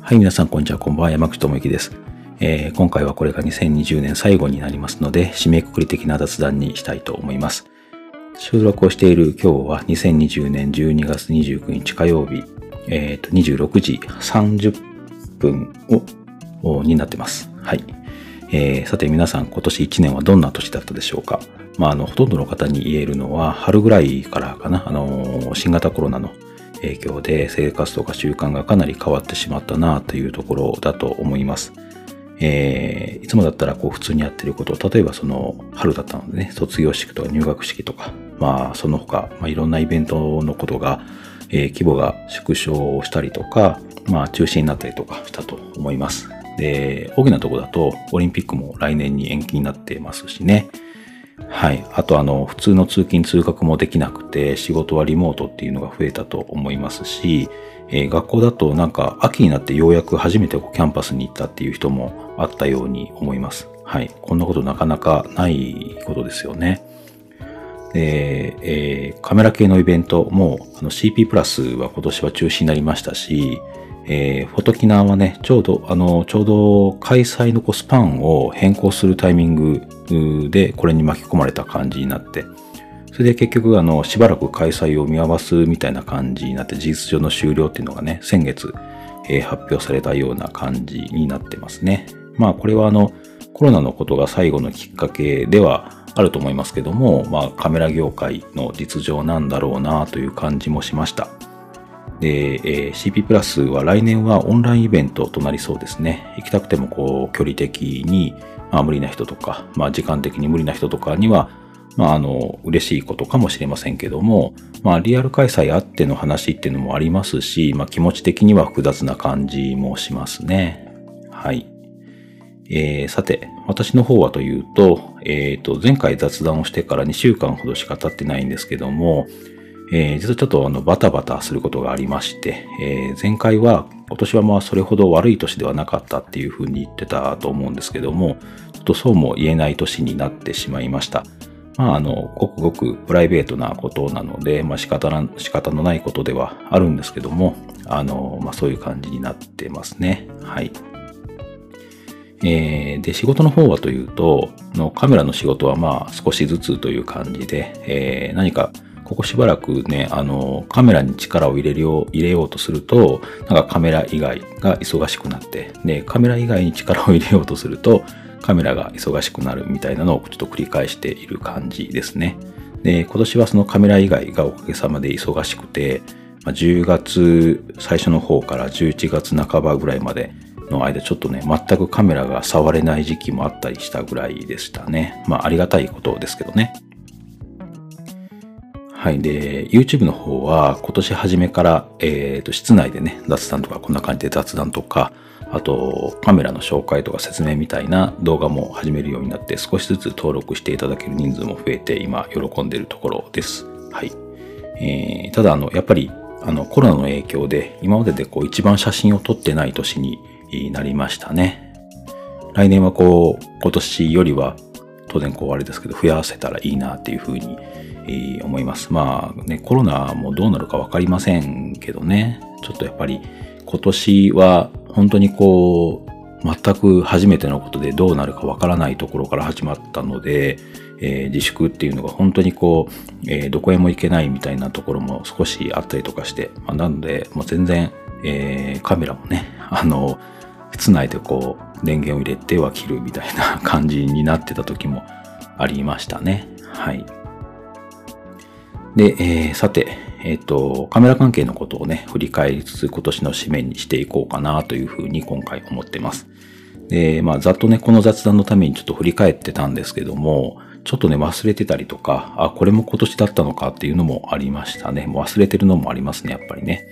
はい、皆さん、こんにちは。こんばんは。山口智之です。えー、今回はこれが2020年最後になりますので、締めくくり的な雑談にしたいと思います。収録をしている今日は2020年12月29日火曜日、え、ー、と、26時30分を、になってます。はい。えー、さて皆さん今年1年はどんな年だったでしょうか？まあ、あの、ほとんどの方に言えるのは春ぐらいからかな、あの、新型コロナの影響で生活とか習慣がかなり変わってしまったなというところだと思います。えー、いつもだったらこう普通にやってること、例えばその春だったのでね、卒業式とか入学式とか、まあその他、まあ、いろんなイベントのことが、えー、規模が縮小したりとか、まあ中止になったりとかしたと思います。で、大きなとこだとオリンピックも来年に延期になってますしね。はい。あとあの、普通の通勤通学もできなくて、仕事はリモートっていうのが増えたと思いますし、えー、学校だとなんか秋になってようやく初めてキャンパスに行ったっていう人もあったように思います。はい。こんなことなかなかないことですよね。で、えー、カメラ系のイベントもあの CP プラスは今年は中止になりましたし、えー、フォトキナーはね、ちょうど、あの、ちょうど開催のこうスパンを変更するタイミングでこれに巻き込まれた感じになって、それで結局、あの、しばらく開催を見合わすみたいな感じになって、事実上の終了っていうのがね、先月、えー、発表されたような感じになってますね。まあ、これはあの、コロナのことが最後のきっかけではあると思いますけども、まあ、カメラ業界の実情なんだろうなという感じもしました。で、えー、CP プラスは来年はオンラインイベントとなりそうですね。行きたくてもこう距離的に、まあ、無理な人とか、まあ、時間的に無理な人とかには、まあ、あの、嬉しいことかもしれませんけども、まあ、リアル開催あっての話っていうのもありますし、まあ、気持ち的には複雑な感じもしますね。はい。えー、さて、私の方はというと、えっ、ー、と、前回雑談をしてから2週間ほどしか経ってないんですけども、えー、実はちょっとあのバタバタすることがありまして、えー、前回は今年はまあそれほど悪い年ではなかったっていうふうに言ってたと思うんですけども、ちょっとそうも言えない年になってしまいました。まああの、ごくごくプライベートなことなので、まあ仕方な、仕方のないことではあるんですけども、あの、まあそういう感じになってますね。はい。えー、で、仕事の方はというと、のカメラの仕事はまあ少しずつという感じで、えー、何かここしばらくね、あの、カメラに力を入れるよう、入れようとすると、なんかカメラ以外が忙しくなって、で、カメラ以外に力を入れようとすると、カメラが忙しくなるみたいなのをちょっと繰り返している感じですね。で、今年はそのカメラ以外がおかげさまで忙しくて、ま、10月最初の方から11月半ばぐらいまでの間ちょっとね、全くカメラが触れない時期もあったりしたぐらいでしたね。まあありがたいことですけどね。はい。で、YouTube の方は今年初めから、えっ、ー、と、室内でね、雑談とかこんな感じで雑談とか、あと、カメラの紹介とか説明みたいな動画も始めるようになって、少しずつ登録していただける人数も増えて、今、喜んでるところです。はい。えー、ただ、あの、やっぱり、あの、コロナの影響で、今まででこう、一番写真を撮ってない年になりましたね。来年はこう、今年よりは、当然こう、あれですけど、増やせたらいいなっていうふうにえ思います。まあね、コロナもどうなるかわかりませんけどね、ちょっとやっぱり今年は本当にこう、全く初めてのことでどうなるかわからないところから始まったので、えー、自粛っていうのが本当にこう、えー、どこへも行けないみたいなところも少しあったりとかして、まあ、なので、もう全然、えー、カメラもね、あの、室内でこう、電源を入れては切るみたいな感じになってた時もありましたね。はい。で、えー、さて、えっ、ー、と、カメラ関係のことをね、振り返りつつ今年の締めにしていこうかなというふうに今回思ってます。で、まあ、ざっとね、この雑談のためにちょっと振り返ってたんですけども、ちょっとね、忘れてたりとか、あ、これも今年だったのかっていうのもありましたね。もう忘れてるのもありますね、やっぱりね。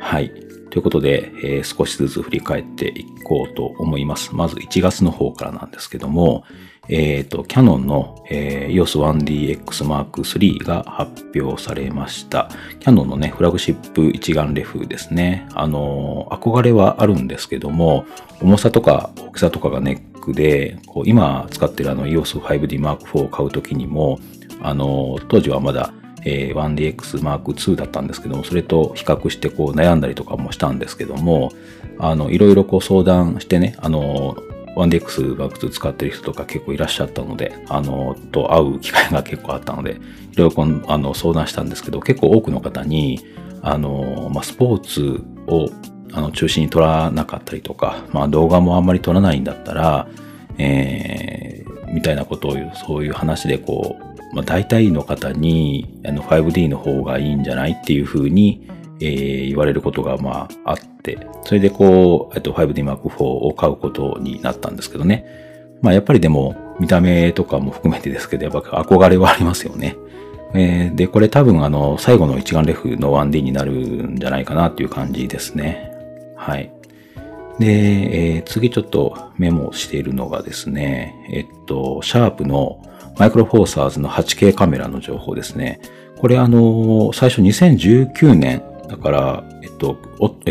はい。ということで、えー、少しずつ振り返っていこうと思います。まず1月の方からなんですけども、えっ、ー、と、キャノンの、えー、EOS1DX Mark III が発表されました。キャノンのね、フラグシップ一眼レフですね。あの、憧れはあるんですけども、重さとか大きさとかがネックで、こう今使ってるあの EOS5D Mark IV を買うときにも、あの、当時はまだえー、1DX Mark II だったんですけども、それと比較してこう悩んだりとかもしたんですけども、あの、いろいろこう相談してね、あの、1DX Mark II 使ってる人とか結構いらっしゃったので、あの、と会う機会が結構あったので、いろいろあの相談したんですけど、結構多くの方に、あの、まあ、スポーツをあの中心に撮らなかったりとか、まあ、動画もあんまり撮らないんだったら、えー、みたいなことを言う、そういう話でこう、まあ、大体の方にあの 5D の方がいいんじゃないっていうふうに、えー、言われることがまああって、それでこう、えっと、5D Mark IV を買うことになったんですけどね。まあやっぱりでも見た目とかも含めてですけど、やっぱ憧れはありますよね。えー、で、これ多分あの、最後の一眼レフの 1D になるんじゃないかなっていう感じですね。はい。で、えー、次ちょっとメモしているのがですね、えっと、シャープのマイクロフォーサーズの 8K カメラの情報ですね。これあの、最初2019年、だから、えっと、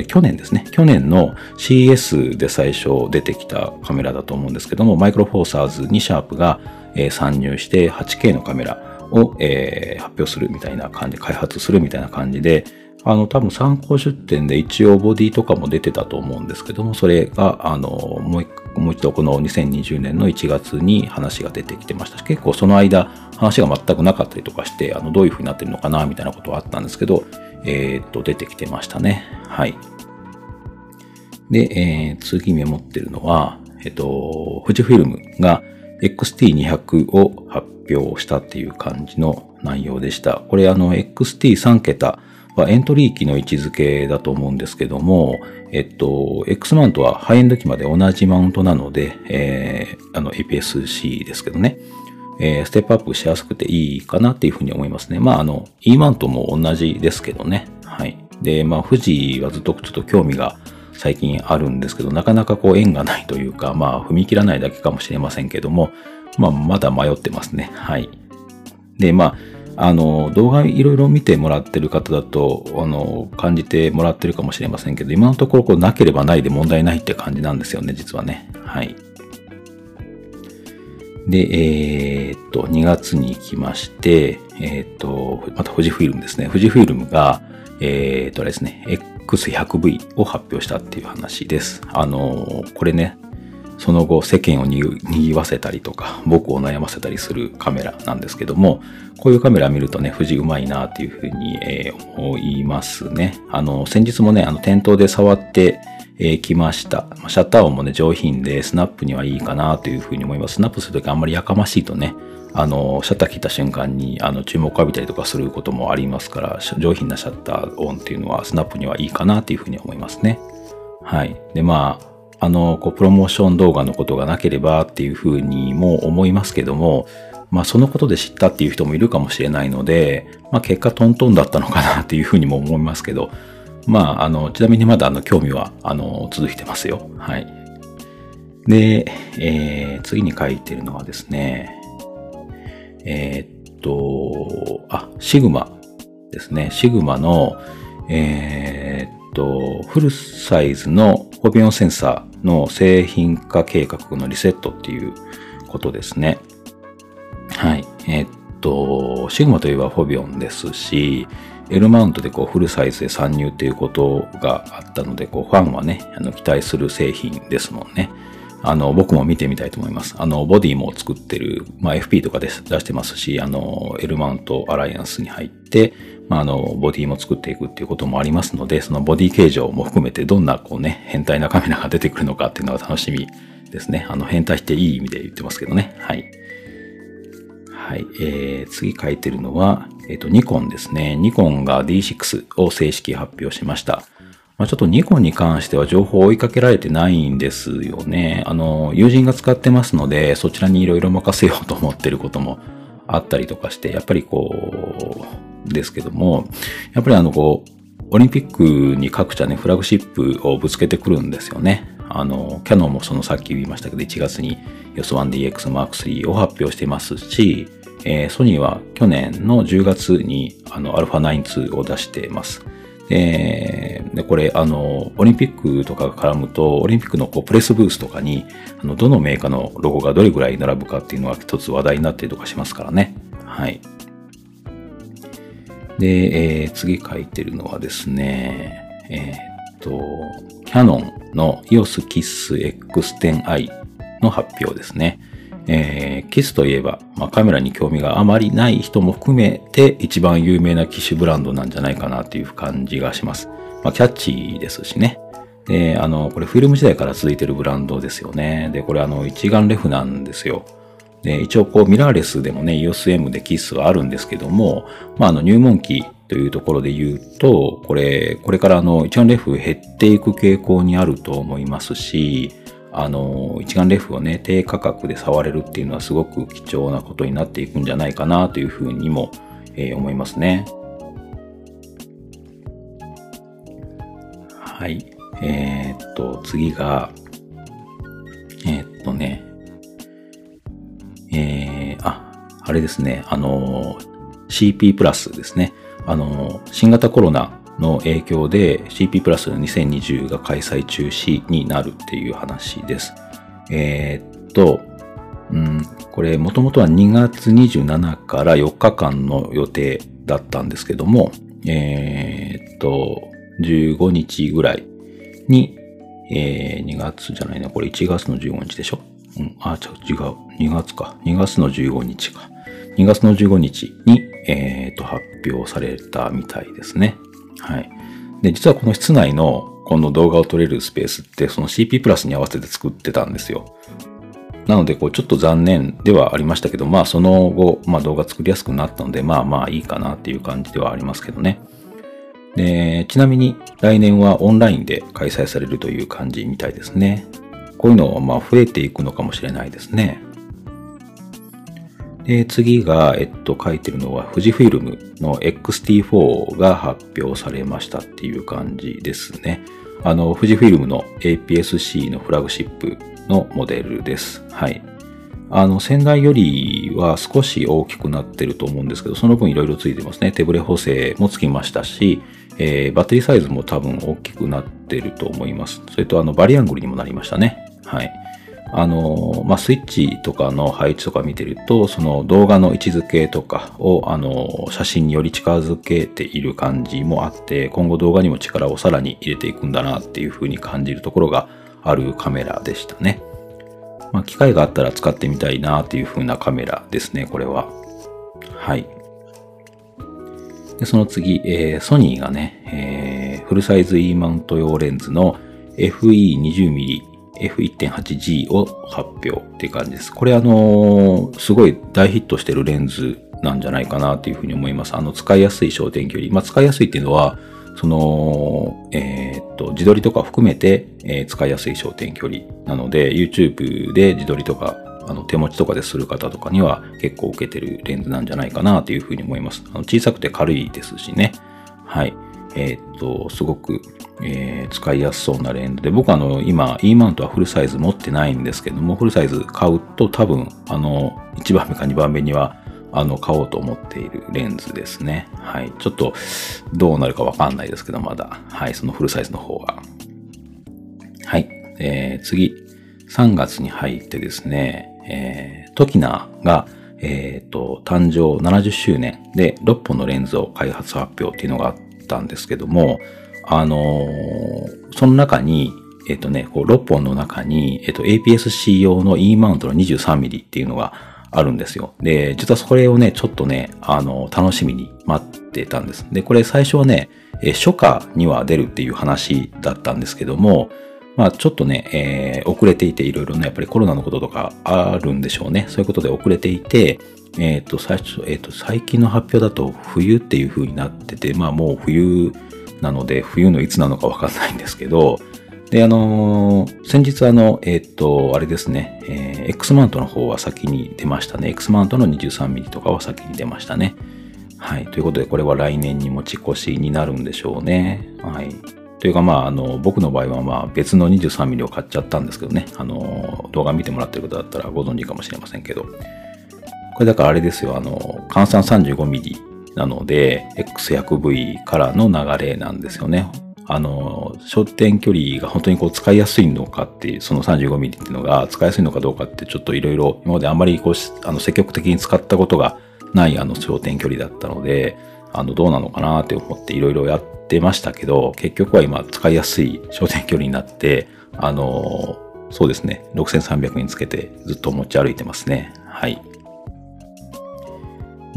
去年ですね。去年の CS で最初出てきたカメラだと思うんですけども、マイクロフォーサーズにシャープが、えー、参入して 8K のカメラを、えー、発表するみたいな感じ、開発するみたいな感じで、あの、多分参考出展で一応ボディとかも出てたと思うんですけども、それが、あの、もう一もう一度この2020年の1月に話が出てきてましたし、結構その間話が全くなかったりとかして、あの、どういう風になってるのかな、みたいなことはあったんですけど、えー、っと、出てきてましたね。はい。で、えー、次メモってるのは、えっと、富士フィルムが XT200 を発表したっていう感じの内容でした。これあの XT3 桁はエントリー機の位置づけだと思うんですけども、えっと、X マウントはハイエンド機まで同じマウントなので、えー、あの APS-C ですけどね、えー、ステップアップしやすくていいかなっていうふうに思いますね。まあ、あの、E マントも同じですけどね。はい。で、まあ、富士はずっとちょっと興味が最近あるんですけど、なかなかこう縁がないというか、まあ、踏み切らないだけかもしれませんけども、まあ、まだ迷ってますね。はい。で、まあ、あの、動画いろいろ見てもらってる方だと、あの、感じてもらってるかもしれませんけど、今のところこうなければないで問題ないって感じなんですよね、実はね。はい。で、えー、っと、2月に行きまして、えー、っと、また富士フィルムですね。富士フィルムが、えー、っとですね、X100V を発表したっていう話です。あの、これね、その後世間を賑わせたりとか、僕を悩ませたりするカメラなんですけども、こういうカメラ見るとね、富士うまいなっていうふうに、えー、思いますね。あの、先日もね、あの、店頭で触って、えー、来ました。シャッター音もね、上品で、スナップにはいいかなというふうに思います。スナップするときあんまりやかましいとね、あの、シャッター切った瞬間に、あの、注目を浴びたりとかすることもありますから、上品なシャッター音っていうのは、スナップにはいいかなというふうに思いますね。はい。で、まあ、あの、こう、プロモーション動画のことがなければっていうふうにも思いますけども、まあ、そのことで知ったっていう人もいるかもしれないので、まあ、結果トントンだったのかなっていうふうにも思いますけど、まあ、あの、ちなみにまだあの、興味は、あの、続いてますよ。はい。で、えー、次に書いてるのはですね、えー、っと、あ、シグマですね。シグマの、えー、っと、フルサイズのフォビオンセンサーの製品化計画のリセットっていうことですね。はい。えー、っと、シグマといえばフォビオンですし、L マウントでこうフルサイズで参入っていうことがあったので、こうファンはね、あの期待する製品ですもんね。あの、僕も見てみたいと思います。あの、ボディも作ってる、まあ、FP とかで出してますし、あの、L マウントアライアンスに入って、まあ、あの、ボディも作っていくっていうこともありますので、そのボディ形状も含めてどんな、こうね、変態なカメラが出てくるのかっていうのが楽しみですね。あの、変態っていい意味で言ってますけどね。はい。はい。えー、次書いてるのは、えっ、と、ニコンですね。ニコンが D6 を正式発表しました。まあ、ちょっとニコンに関しては情報を追いかけられてないんですよね。あの、友人が使ってますので、そちらにいろいろ任せようと思ってることもあったりとかして、やっぱりこう、ですけども、やっぱりあの、こう、オリンピックに各社ね、フラグシップをぶつけてくるんですよね。あの、キャノンもそのさっき言いましたけど、1月に YOS1DX Mark III を発表していますし、えー、ソニーは去年の10月にあの α9-2 を出してます。えー、で、これ、あの、オリンピックとかが絡むと、オリンピックのこうプレスブースとかに、あの、どのメーカーのロゴがどれぐらい並ぶかっていうのは一つ話題になってりとかしますからね。はい。で、えー、次書いてるのはですね、えー、っと、キャノンの EOS KISS X10i の発表ですね。えー、キスといえば、まあ、カメラに興味があまりない人も含めて一番有名な機種ブランドなんじゃないかなっていう感じがします。まあ、キャッチーですしね。で、あの、これフィルム時代から続いてるブランドですよね。で、これあの、一眼レフなんですよ。で、一応こうミラーレスでもね、EOSM でキスはあるんですけども、まあ、あの、入門機というところで言うと、これ、これからあの、一眼レフ減っていく傾向にあると思いますし、あの、一眼レフをね、低価格で触れるっていうのはすごく貴重なことになっていくんじゃないかなというふうにも、えー、思いますね。はい。えー、っと、次が、えー、っとね、えー、あ、あれですね、あの、CP プラスですね。あの、新型コロナの影響で CP プラス2020が開催中止になるっていう話です。えー、っと、うん、これもともとは2月27から4日間の予定だったんですけども、えー、っと、15日ぐらいに、えー、2月じゃないな、これ1月の15日でしょ？うん、あ、違う。2月か。2月の15日か。2月の15日に、えっ、と、発表されたみたいですね。はい。で、実はこの室内のこの動画を撮れるスペースってその CP プラスに合わせて作ってたんですよ。なので、こう、ちょっと残念ではありましたけど、まあ、その後、まあ、動画作りやすくなったので、まあまあいいかなっていう感じではありますけどね。で、ちなみに、来年はオンラインで開催されるという感じみたいですね。こういうのは、まあ、増えていくのかもしれないですね。で、次が、えっと、書いてるのは、富士フィルムの XT4 が発表されましたっていう感じですね。あの、富士フィルムの APS-C のフラグシップのモデルです。はい。あの、先代よりは少し大きくなってると思うんですけど、その分いろいろついてますね。手ブレ補正もつきましたし、えー、バッテリーサイズも多分大きくなってると思います。それと、あの、バリアングルにもなりましたね。はい。あの、まあ、スイッチとかの配置とか見てると、その動画の位置づけとかを、あの、写真により近づけている感じもあって、今後動画にも力をさらに入れていくんだなっていう風に感じるところがあるカメラでしたね。まあ、機会があったら使ってみたいなっていう風なカメラですね、これは。はい。で、その次、えー、ソニーがね、えー、フルサイズ E マウント用レンズの FE20mm F1.8G を発表っていう感じです。これあのー、すごい大ヒットしてるレンズなんじゃないかなっていうふうに思います。あの、使いやすい焦点距離。まあ、使いやすいっていうのは、その、えー、っと、自撮りとか含めて、えー、使いやすい焦点距離なので、YouTube で自撮りとか、あの、手持ちとかでする方とかには結構受けてるレンズなんじゃないかなというふうに思います。あの小さくて軽いですしね。はい。えー、っと、すごく、えー、使いやすそうなレンズで、僕あの、今、E マウントはフルサイズ持ってないんですけども、フルサイズ買うと多分、あの、1番目か2番目には、あの、買おうと思っているレンズですね。はい。ちょっと、どうなるかわかんないですけど、まだ。はい。そのフルサイズの方が。はい。えー、次。3月に入ってですね、えー、トキナが、えっ、ー、と、誕生70周年で6本のレンズを開発発表っていうのがあったんですけども、あのー、その中に、えっ、とね、こう6本の中に、えっ、と APS-C 用の E マウントの 23mm っていうのがあるんですよ。で、実はそれをね、ちょっとね、あの、楽しみに待ってたんです。で、これ最初はね、え初夏には出るっていう話だったんですけども、まあちょっとね、えー、遅れていていろいろね、やっぱりコロナのこととかあるんでしょうね。そういうことで遅れていて、え、ー、と、最初、え、ー、と、最近の発表だと冬っていう風になってて、まあもう冬なので、冬のいつなのかわかんないんですけど、で、あのー、先日あの、えっ、ー、と、あれですね、えー、X マントの方は先に出ましたね。X マントの 23mm とかは先に出ましたね。はい。ということで、これは来年に持ち越しになるんでしょうね。はい。というか、まあ、あの、僕の場合は、まあ、別の 23mm を買っちゃったんですけどね。あの、動画見てもらってる方だったらご存知かもしれませんけど。これだからあれですよ、あの、換算 35mm なので、X100V からの流れなんですよね。あの、焦点距離が本当にこう使いやすいのかっていう、その 35mm っていうのが使いやすいのかどうかってちょっといろいろ今まであんまりこう、あの積極的に使ったことがないあの焦点距離だったので、あの、どうなのかなって思っていろいろやってましたけど、結局は今使いやすい焦点距離になって、あの、そうですね、6300につけてずっと持ち歩いてますね。はい。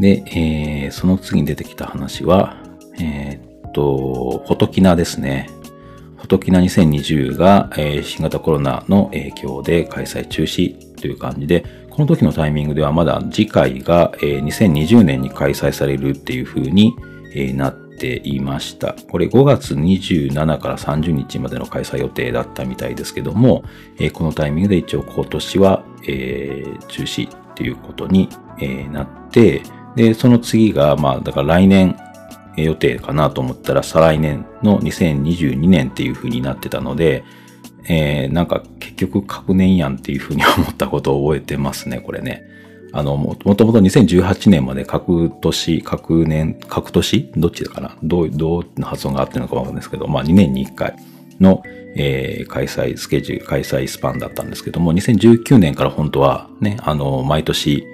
で、えー、その次に出てきた話は、えー、っと、フォトキナですね。フォトキナ2020が、えー、新型コロナの影響で開催中止という感じで、この時のタイミングではまだ次回が、えー、2020年に開催されるっていう風に、えー、なっていました。これ5月27から30日までの開催予定だったみたいですけども、えー、このタイミングで一応今年は、えー、中止っていうことに、えー、なって、で、その次が、まあ、だから来年予定かなと思ったら、再来年の2022年っていう風になってたので、えー、なんか結局確年やんっていう風に思ったことを覚えてますね、これね。あの、もともと2018年まで各年、各年、各年どっちだかな？どう、どうの発音があってるのかわかんないですけど、まあ2年に1回の、えー、開催、スケジュール、開催スパンだったんですけども、2019年から本当はね、あの、毎年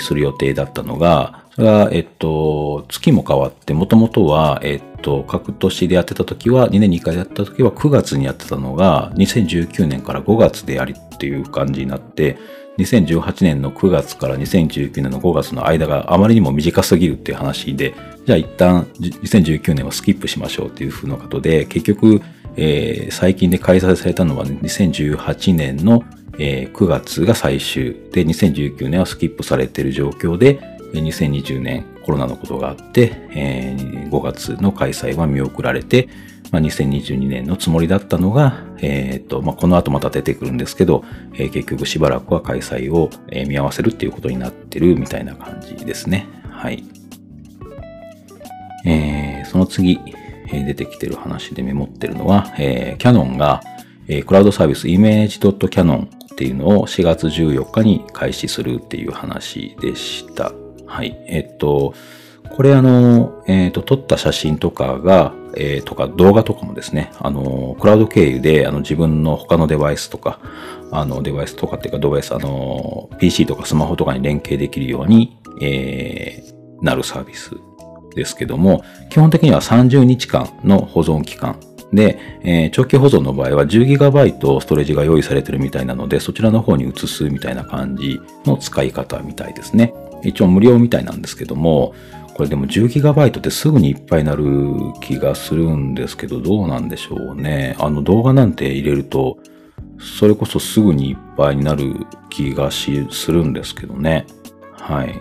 する予定だったのが、それが、えっと、月も変わって、もともとは、えっと、各年でやってた時は、2年に1回やった時は9月にやってたのが、2019年から5月でやりっていう感じになって、2018年の9月から2019年の5月の間があまりにも短すぎるっていう話で、じゃあ一旦2019年はスキップしましょうっていう風なことで、結局、えー、最近で開催されたのは2018年の、えー、9月が最終で、2019年はスキップされている状況で、2020年コロナのことがあって、えー、5月の開催は見送られて、まあ、2022年のつもりだったのが、え、ー、まあ、この後また出てくるんですけど、えー、結局しばらくは開催を、見合わせるっていうことになってるみたいな感じですね。はい。えー、その次、え出てきてる話でメモってるのは、えー、キャノンが、え、クラウドサービスイメージ .canon っていうのを4月14日に開始するっていう話でした。はい。えっと、これあの、えっ、と、撮った写真とかが、えー、とか動画とかもですね、あの、クラウド経由で、あの、自分の他のデバイスとか、あの、デバイスとかっていうか、デバイス、あの、PC とかスマホとかに連携できるように、えー、なるサービスですけども、基本的には30日間の保存期間で、えー、長期保存の場合は 10GB ストレージが用意されてるみたいなので、そちらの方に移すみたいな感じの使い方みたいですね。一応無料みたいなんですけども、これでも 10GB ってすぐにいっぱいになる気がするんですけど、どうなんでしょうね。あの動画なんて入れると、それこそすぐにいっぱいになる気がし、するんですけどね。はい。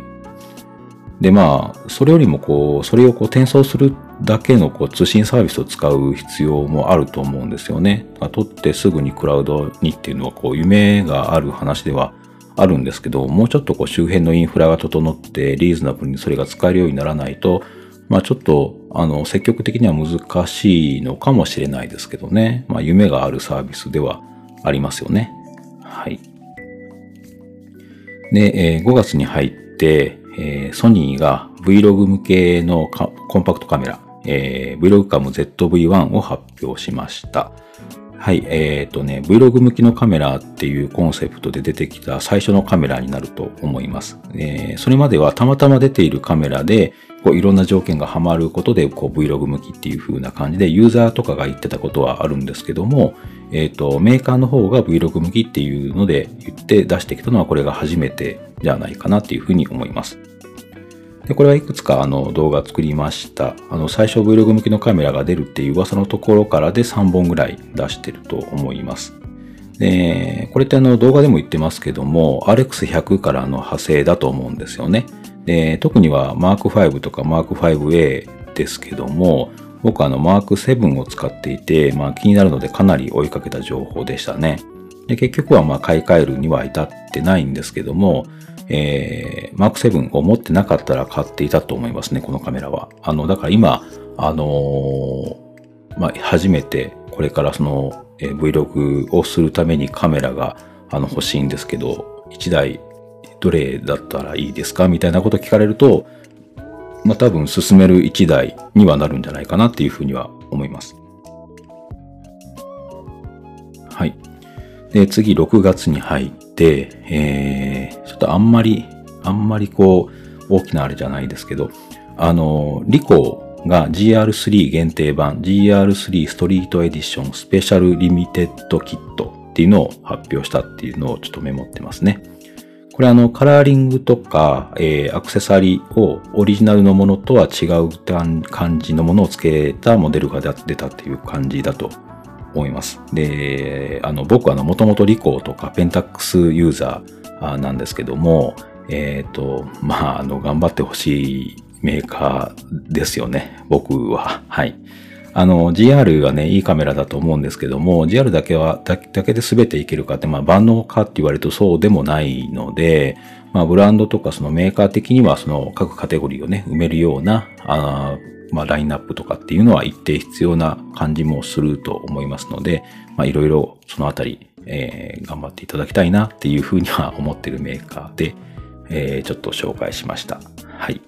で、まあ、それよりもこう、それをこう転送するだけのこう通信サービスを使う必要もあると思うんですよね。取ってすぐにクラウドにっていうのはこう夢がある話ではあるんですけど、もうちょっとこう周辺のインフラが整ってリーズナブルにそれが使えるようにならないと、まあちょっと、あの、積極的には難しいのかもしれないですけどね。まあ夢があるサービスではありますよね。はい。で、えー、5月に入って、えー、ソニーが Vlog 向けのコンパクトカメラ、えー、Vlog カム ZV-1 を発表しました。はい、えっ、ー、とね、Vlog 向きのカメラっていうコンセプトで出てきた最初のカメラになると思います。えー、それまではたまたま出ているカメラで、こういろんな条件がはまることで、こう Vlog 向きっていう風な感じで、ユーザーとかが言ってたことはあるんですけども、えっ、ー、と、メーカーの方が Vlog 向きっていうので言って出してきたのはこれが初めてじゃないかなっていうふうに思います。で、これはいくつかあの動画作りました。あの、最初 Vlog 向きのカメラが出るっていう噂のところからで3本ぐらい出してると思います。で、これってあの動画でも言ってますけども、RX100 からの派生だと思うんですよね。で、特には Mark5 とか Mark5A ですけども、僕はあの Mark7 を使っていて、まあ気になるのでかなり追いかけた情報でしたね。で、結局はまあ買い替えるには至ってないんですけども、えー、マーク7を持ってなかったら買っていたと思いますね、このカメラは。あの、だから今、あのー、まあ、初めてこれからその、えー、Vlog をするためにカメラがあの欲しいんですけど、1台どれだったらいいですか？みたいなこと聞かれると、まあ、多分進める1台にはなるんじゃないかなっていうふうには思います。はい。で、次6月に入って、えー、ちょっとあんまり、あんまりこう、大きなあれじゃないですけど、あの、リコーが GR3 限定版 GR3 ストリートエディションスペシャルリミテッドキットっていうのを発表したっていうのをちょっとメモってますね。これあの、カラーリングとか、えー、アクセサリーをオリジナルのものとは違う感じのものを付けたモデルが出たっていう感じだと思います。で、あの、僕はあの、もともとリコーとかペンタックスユーザーなんですけども、えっ、ー、と、まあ、あの、頑張ってほしいメーカーですよね。僕は。はい。あの、GR がね、いいカメラだと思うんですけども、GR だけは、だけで全ていけるかって、まあ、万能かって言われるとそうでもないので、まあ、ブランドとかそのメーカー的にはその各カテゴリーをね、埋めるような、あまあ、ラインナップとかっていうのは一定必要な感じもすると思いますので、まあ、いろいろそのあたり、えー、頑張っていただきたいなっていうふうには思ってるメーカーで、えー、ちょっと紹介しました。はい。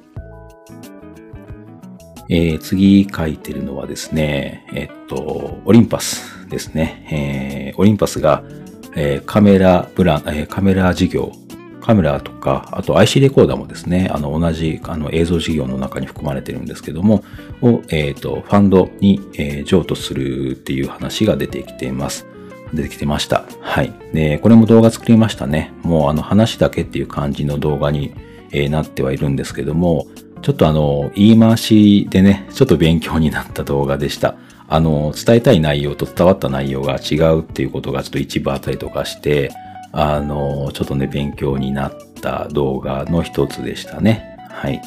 えー、次書いてるのはですね、えっと、オリンパスですね。えー、オリンパスが、えー、カメラブラン、えー、カメラ事業、カメラとか、あと IC レコーダーもですね、あの、同じ、あの、映像事業の中に含まれてるんですけども、を、えっ、ー、と、ファンドに、えー、譲渡するっていう話が出てきています。出てきてました。はい。で、これも動画作りましたね。もうあの話だけっていう感じの動画に、えー、なってはいるんですけども、ちょっとあの、言い回しでね、ちょっと勉強になった動画でした。あの、伝えたい内容と伝わった内容が違うっていうことがちょっと一部あったりとかして、あの、ちょっとね、勉強になった動画の一つでしたね。はい。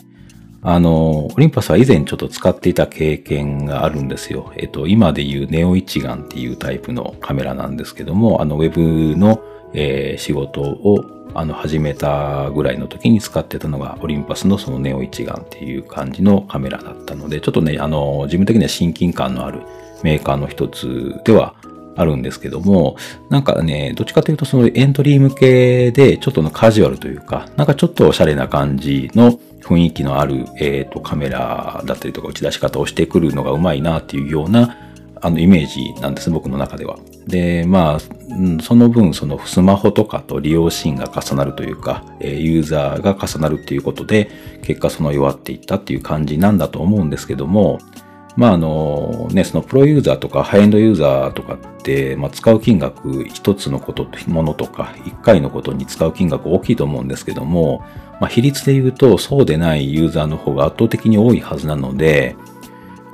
あの、オリンパスは以前ちょっと使っていた経験があるんですよ。えっと、今で言うネオ一眼っていうタイプのカメラなんですけども、あの、ウェブの、えー、仕事をあの、始めたぐらいの時に使ってたのが、オリンパスのそのネオ一眼っていう感じのカメラだったので、ちょっとね、あの、自分的には親近感のあるメーカーの一つではあるんですけども、なんかね、どっちかというとそのエントリー向けで、ちょっとのカジュアルというか、なんかちょっとおしゃれな感じの雰囲気のある、えっ、ー、と、カメラだったりとか打ち出し方をしてくるのがうまいなっていうような、あの、イメージなんです、僕の中では。で、まあ、その分、そのスマホとかと利用シーンが重なるというか、ユーザーが重なるっていうことで、結果その弱っていったっていう感じなんだと思うんですけども、まああのね、そのプロユーザーとかハイエンドユーザーとかって、まあ、使う金額一つのこと、ものとか一回のことに使う金額大きいと思うんですけども、まあ、比率で言うとそうでないユーザーの方が圧倒的に多いはずなので、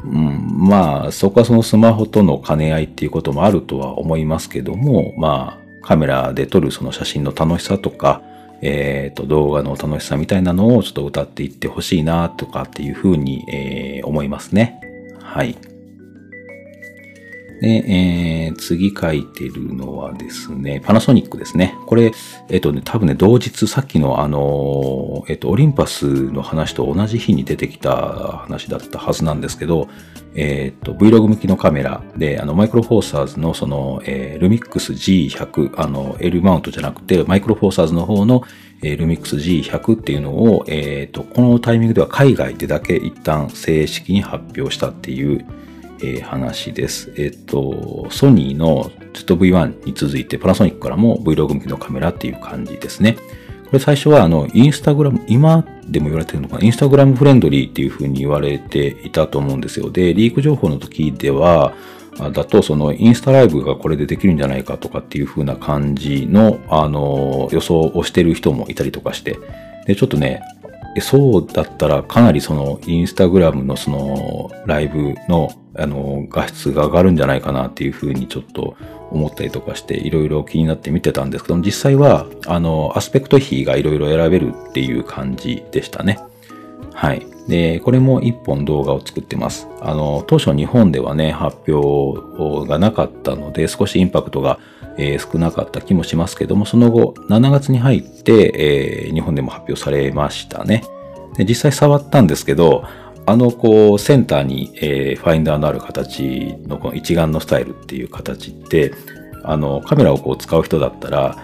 うん、まあ、そこはそのスマホとの兼ね合いっていうこともあるとは思いますけども、まあ、カメラで撮るその写真の楽しさとか、え、ー、と、動画の楽しさみたいなのをちょっと歌っていってほしいなとかっていうふうに、えー、思いますね。はい。で、えー、次書いてるのはですね、パナソニックですね。これ、えっ、とね、多分ね、同日、さっきのあの、えっ、と、オリンパスの話と同じ日に出てきた話だったはずなんですけど、えっ、と、Vlog 向きのカメラで、あの、マイクロフォーサーズのその、えー、ルミックス G100、あの、L マウントじゃなくて、マイクロフォーサーズの方の、えー、ルミックス G100 っていうのを、えっ、と、このタイミングでは海外でだけ一旦正式に発表したっていう、えー、話です。えっ、ー、と、ソニーの ZV-1 に続いてパナソニックからも Vlog 向きのカメラっていう感じですね。これ最初はあの、インスタグラム、今でも言われてるのかな、インスタグラムフレンドリーっていう風に言われていたと思うんですよ。で、リーク情報の時では、だと、そのインスタライブがこれでできるんじゃないかとかっていう風な感じの、あの、予想をしてる人もいたりとかして、で、ちょっとね、そうだったらかなりそのインスタグラムのそのライブのあの、画質が上がるんじゃないかなっていうふうにちょっと思ったりとかして、いろいろ気になって見てたんですけども、実際は、あの、アスペクト比がいろいろ選べるっていう感じでしたね。はい。で、これも一本動画を作ってます。あの、当初日本ではね、発表がなかったので、少しインパクトが、えー、少なかった気もしますけども、その後、7月に入って、えー、日本でも発表されましたね。で実際触ったんですけど、あの、こう、センターに、えー、ファインダーのある形の、この一眼のスタイルっていう形って、あの、カメラをこう使う人だったら、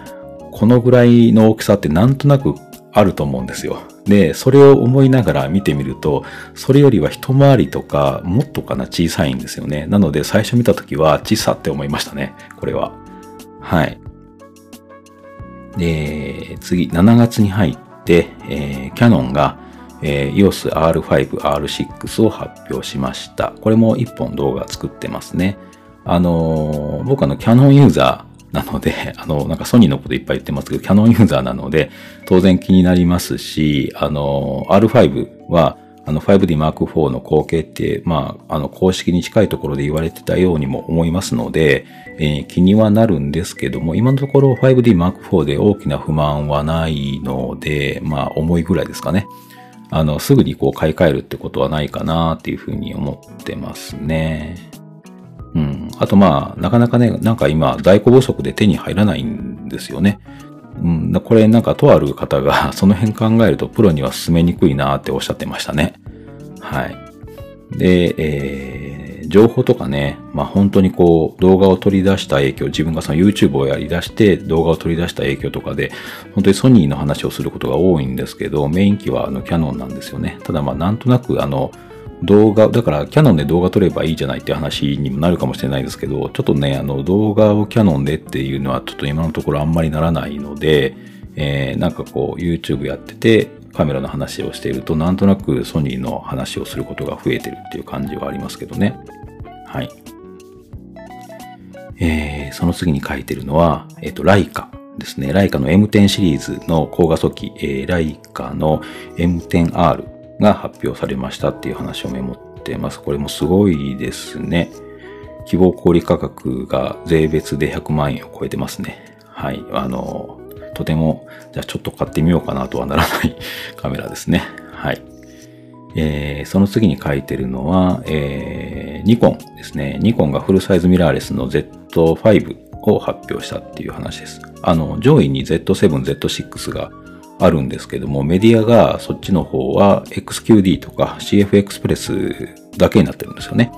このぐらいの大きさってなんとなくあると思うんですよ。で、それを思いながら見てみると、それよりは一回りとか、もっとかな小さいんですよね。なので、最初見たときは小さって思いましたね。これは。はい。で、次、7月に入って、えー、キャノンが、えー、EOS R5、R6 を発表しました。これも1本動画作ってますね。あのー、僕あの、キャノンユーザーなので、あの、なんかソニーのこといっぱい言ってますけど、キャノンユーザーなので、当然気になりますし、あの、R5 は、あの 5D Mark IV の後継って、まあ、あの公式に近いところで言われてたようにも思いますので、えー、気にはなるんですけども、今のところ 5D Mark IV で大きな不満はないので、まあ、重いぐらいですかね。あの、すぐにこう買い替えるってことはないかなっていうふうに思ってますね。うん。あとまあ、なかなかね、なんか今、在庫不足で手に入らないんですよね。うん、これなんかとある方が その辺考えるとプロには進めにくいなっておっしゃってましたね。はい。で、えー、情報とかね、まあ本当にこう動画を取り出した影響、自分がその YouTube をやり出して動画を取り出した影響とかで、本当にソニーの話をすることが多いんですけど、メイン機はあのキャノンなんですよね。ただまあなんとなくあの、動画、だからキャノンで動画撮ればいいじゃないって話にもなるかもしれないですけど、ちょっとね、あの動画をキャノンでっていうのはちょっと今のところあんまりならないので、えー、なんかこう YouTube やっててカメラの話をしているとなんとなくソニーの話をすることが増えてるっていう感じはありますけどね。はい。えー、その次に書いてるのは、えっ、ー、と、ライカですね。ライカの M10 シリーズの高画素機、えー、ライカの M10R が発表されましたっていう話をメモってます。これもすごいですね。希望小売価格が税別で100万円を超えてますね。はい。あの、とても、じゃあちょっと買ってみようかなとはならない カメラですね。はい。えー、その次に書いてるのは、えー、ニコンですね。ニコンがフルサイズミラーレスの Z5 を発表したっていう話です。あの、上位に Z7、Z6 があるんですけども、メディアがそっちの方は XQD とか CF エクスプレスだけになってるんですよね。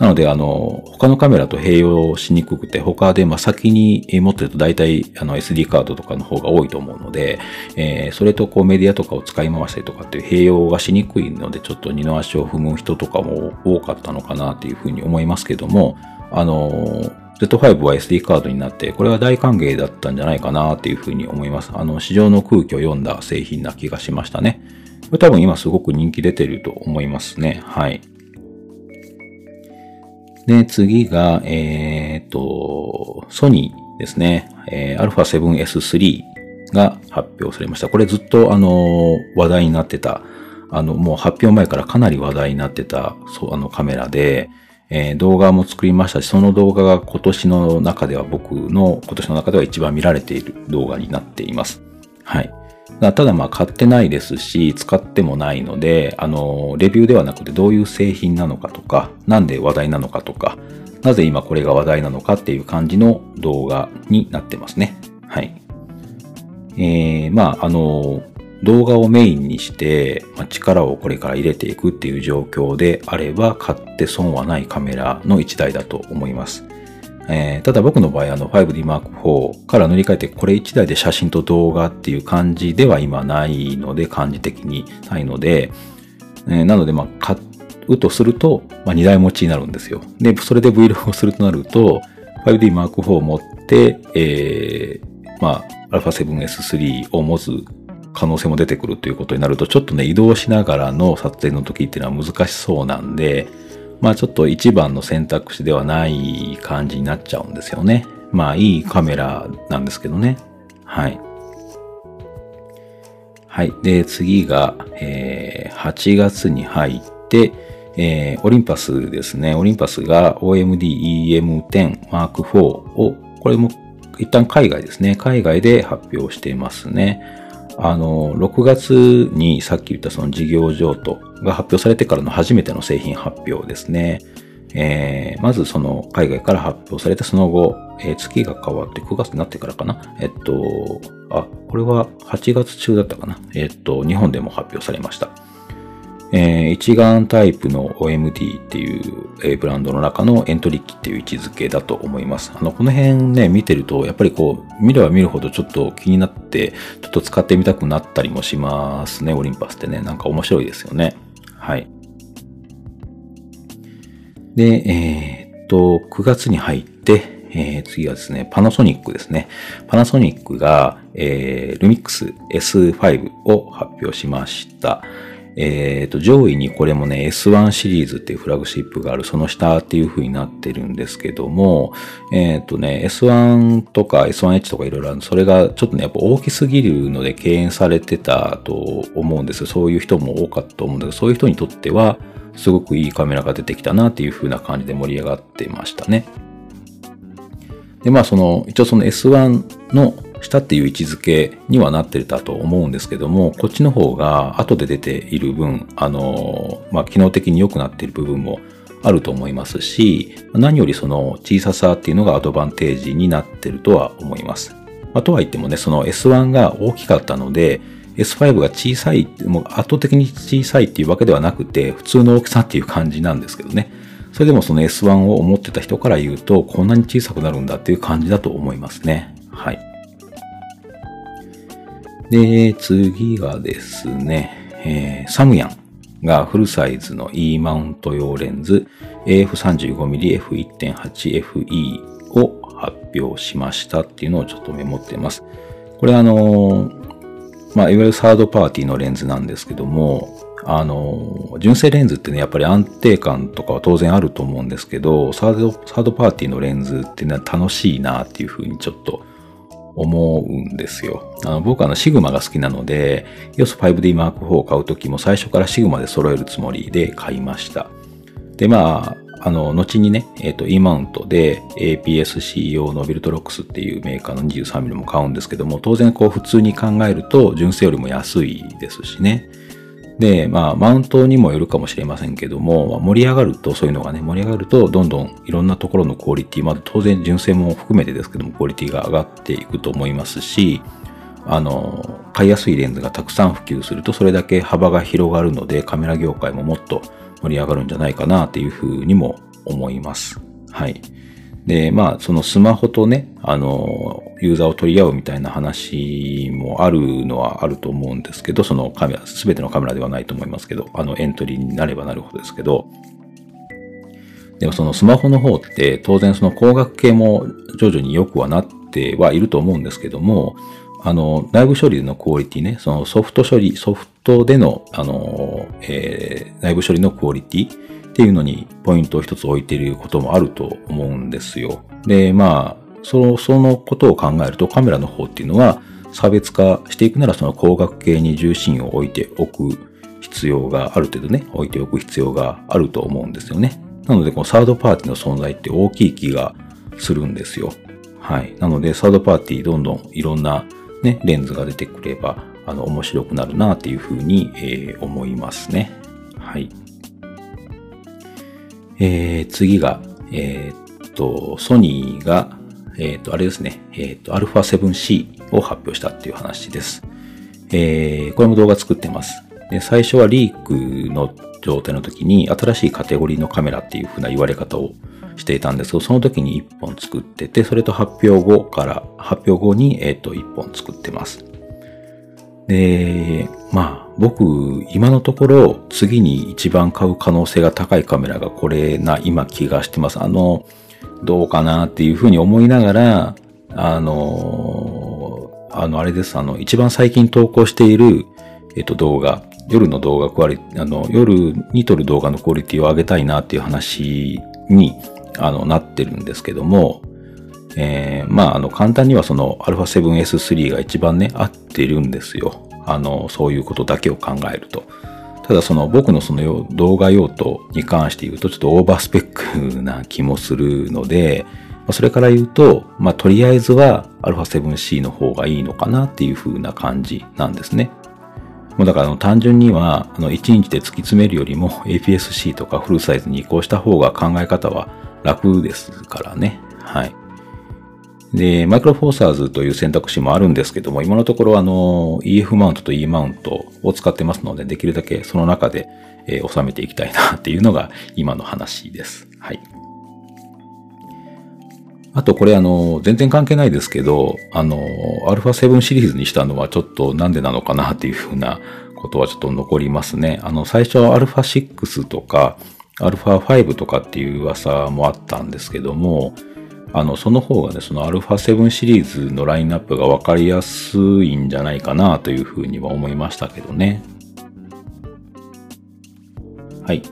なので、あの、他のカメラと併用しにくくて、他で、まあ、先に持ってると大体、あの、SD カードとかの方が多いと思うので、えー、それとこうメディアとかを使い回したりとかっていう併用がしにくいので、ちょっと二の足を踏む人とかも多かったのかなっていうふうに思いますけども、あの、Z5 は SD カードになって、これは大歓迎だったんじゃないかなっていうふうに思います。あの、市場の空気を読んだ製品な気がしましたね。これ多分今すごく人気出てると思いますね。はい。で、次が、えっ、と、ソニーですね。えー、α7S3 が発表されました。これずっとあの、話題になってた、あの、もう発表前からかなり話題になってた、そう、あのカメラで、えー、動画も作りましたし、その動画が今年の中では僕の今年の中では一番見られている動画になっています。はい。ただまあ買ってないですし、使ってもないので、あの、レビューではなくてどういう製品なのかとか、なんで話題なのかとか、なぜ今これが話題なのかっていう感じの動画になってますね。はい。えー、まあ、あの、動画をメインにして、まあ、力をこれから入れていくっていう状況であれば買って損はないカメラの一台だと思います。えー、ただ僕の場合あの 5D Mark IV から塗り替えてこれ一台で写真と動画っていう感じでは今ないので感じ的にないので、えー、なのでまあ買うとすると、まあ、2台持ちになるんですよ。で、それで Vlog をするとなると 5D Mark IV を持って、えー、まあ α7S3 を持つ可能性も出てくるということになると、ちょっとね、移動しながらの撮影の時っていうのは難しそうなんで、まあちょっと一番の選択肢ではない感じになっちゃうんですよね。まあいいカメラなんですけどね。はい。はい。で、次が、えー、8月に入って、えー、オリンパスですね。オリンパスが OMD EM10 Mark IV を、これも一旦海外ですね。海外で発表していますね。あの、6月にさっき言ったその事業譲渡が発表されてからの初めての製品発表ですね。えー、まずその海外から発表されてその後、えー、月が変わって9月になってからかな。えっと、あ、これは8月中だったかな。えっと、日本でも発表されました。えー、一眼タイプの OMD っていう、えー、ブランドの中のエントリー機っていう位置づけだと思います。あの、この辺ね、見てると、やっぱりこう、見れば見るほどちょっと気になって、ちょっと使ってみたくなったりもしますね、オリンパスってね。なんか面白いですよね。はい。で、えー、っと、9月に入って、えー、次はですね、パナソニックですね。パナソニックが、えー、ルミックス S5 を発表しました。えっ、と、上位にこれもね、S1 シリーズっていうフラグシップがある、その下っていう風になってるんですけども、えっ、とね、S1 とか S1H とかいろいろあるそれがちょっとね、やっぱ大きすぎるので敬遠されてたと思うんですそういう人も多かったと思うんだけど、そういう人にとっては、すごくいいカメラが出てきたなっていう風な感じで盛り上がってましたね。で、まあその、一応その S1 の下っていう位置づけにはなってたと思うんですけども、こっちの方が後で出ている分、あの、まあ、機能的に良くなっている部分もあると思いますし、何よりその小ささっていうのがアドバンテージになっているとは思います。まあ、とは言ってもね、その S1 が大きかったので、S5 が小さい、もう圧倒的に小さいっていうわけではなくて、普通の大きさっていう感じなんですけどね。それでもその S1 を思ってた人から言うと、こんなに小さくなるんだっていう感じだと思いますね。はい。で、次がですね、えー、サムヤンがフルサイズの E マウント用レンズ AF35mm F1.8FE を発表しましたっていうのをちょっとメモってます。これあのまあ、いわゆるサードパーティーのレンズなんですけども、あの、純正レンズってね、やっぱり安定感とかは当然あると思うんですけど、サード、サードパーティーのレンズっていうのは楽しいなっていうふうにちょっと思うんですよ。あの僕はあのシグマが好きなので、EOS 5D Mark IV を買うときも最初からシグマで揃えるつもりで買いました。で、まあ、あの、後にね、えっ、ー、と、E マウントで APS-C 用のビルトロックスっていうメーカーの 23mm も買うんですけども、当然こう普通に考えると純正よりも安いですしね。で、まあ、マウントにもよるかもしれませんけども、盛り上がると、そういうのがね、盛り上がると、どんどんいろんなところのクオリティ、まあ、当然純正も含めてですけども、クオリティが上がっていくと思いますし、あの、買いやすいレンズがたくさん普及すると、それだけ幅が広がるので、カメラ業界ももっと盛り上がるんじゃないかなっていうふうにも思います。はい。で、まあ、そのスマホとね、あの、ユーザーを取り合うみたいな話もあるのはあると思うんですけど、そのカメラ、すべてのカメラではないと思いますけど、あのエントリーになればなるほどですけど、でもそのスマホの方って当然その光学系も徐々に良くはなってはいると思うんですけども、あの、内部処理のクオリティね、そのソフト処理、ソフトでの、あの、えー、内部処理のクオリティっていうのにポイントを一つ置いていることもあると思うんですよ。で、まあ、その、そのことを考えるとカメラの方っていうのは差別化していくならその光学系に重心を置いておく必要がある程度ね、置いておく必要があると思うんですよね。なので、このサードパーティーの存在って大きい気がするんですよ。はい。なので、サードパーティーどんどんいろんなね、レンズが出てくれば、あの、面白くなるなっていうふうに、えー、思いますね。はい。えー、次が、えー、っと、ソニーが、えー、っと、あれですね、えっと、α7C を発表したっていう話です。えー、これも動画作ってます。で最初はリークの状態の時に新しいカテゴリーのカメラっていう風な言われ方をしていたんですけど、その時に1本作ってて、それと発表後から、発表後に、えっ、と、1本作ってます。で、まあ、僕、今のところ、次に一番買う可能性が高いカメラがこれな、今気がしてます。あの、どうかなっていうふうに思いながら、あの、あの、あれです。あの、一番最近投稿している、えっと、動画、夜の動画クオリあの、夜に撮る動画のクオリティを上げたいなっていう話に、あの、なってるんですけども、えー、まあ、あの、簡単にはその α7S3 が一番ね、合ってるんですよ。あの、そういうことだけを考えると。ただその僕のその動画用途に関して言うとちょっとオーバースペックな気もするので、それから言うと、まあ、とりあえずは α7C の方がいいのかなっていう風な感じなんですね。もうだから単純には、あの1日で突き詰めるよりも APS-C とかフルサイズに移行した方が考え方は楽ですからね。はい。で、マイクロフォーサーズという選択肢もあるんですけども、今のところあの EF マウントと E マウントを使ってますので、できるだけその中で、えー、収めていきたいなっていうのが今の話です。はい。あとこれあの、全然関係ないですけど、あの、α7 シリーズにしたのはちょっとなんでなのかなっていうふうなことはちょっと残りますね。あの、最初は α6 とか、α5 とかっていう噂もあったんですけども、 あの、その方がね、その α7 シリーズのラインナップがわかりやすいんじゃないかなというふうには思いましたけどね。はい。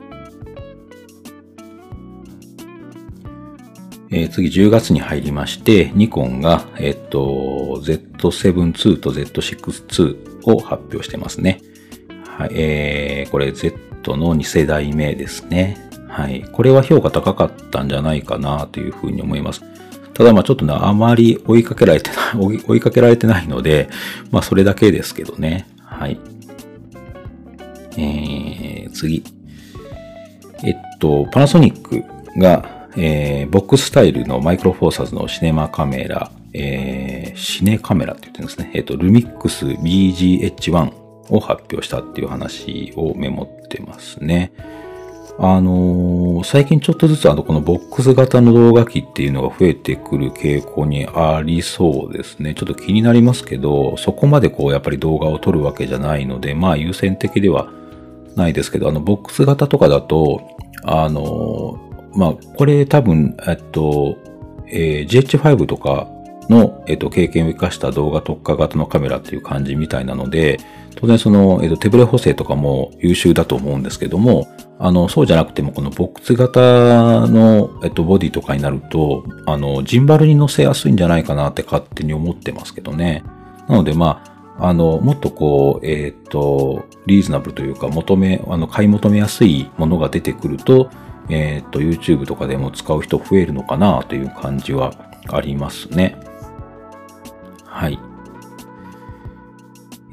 えー、次10月に入りまして、ニコンが、えっと、Z7-2 と Z6-2 を発表してますね。はい、えー、これ Z の2世代目ですね。はい。これは評価高かったんじゃないかなというふうに思います。ただまあちょっとね、あまり追いかけられてない、追いかけられてないので、まあそれだけですけどね。はい。えー、次。えっと、パナソニックが、えー、ボックススタイルのマイクロフォーサーズのシネマカメラ、えー、シネカメラって言ってるんですね。えっと、ルミックス BGH1 を発表したっていう話をメモってますね。あのー、最近ちょっとずつあの、このボックス型の動画機っていうのが増えてくる傾向にありそうですね。ちょっと気になりますけど、そこまでこう、やっぱり動画を撮るわけじゃないので、まあ優先的ではないですけど、あの、ボックス型とかだと、あのー、まあ、これ多分、えっと、えー、GH5 とかの、えっと、経験を生かした動画特化型のカメラっていう感じみたいなので、当然その、えっと、手ブレ補正とかも優秀だと思うんですけども、あの、そうじゃなくても、このボックス型の、えっと、ボディとかになると、あの、ジンバルに乗せやすいんじゃないかなって勝手に思ってますけどね。なので、まあ、あの、もっとこう、えっ、と、リーズナブルというか、求め、あの、買い求めやすいものが出てくると、えっ、と、YouTube とかでも使う人増えるのかなという感じはありますね。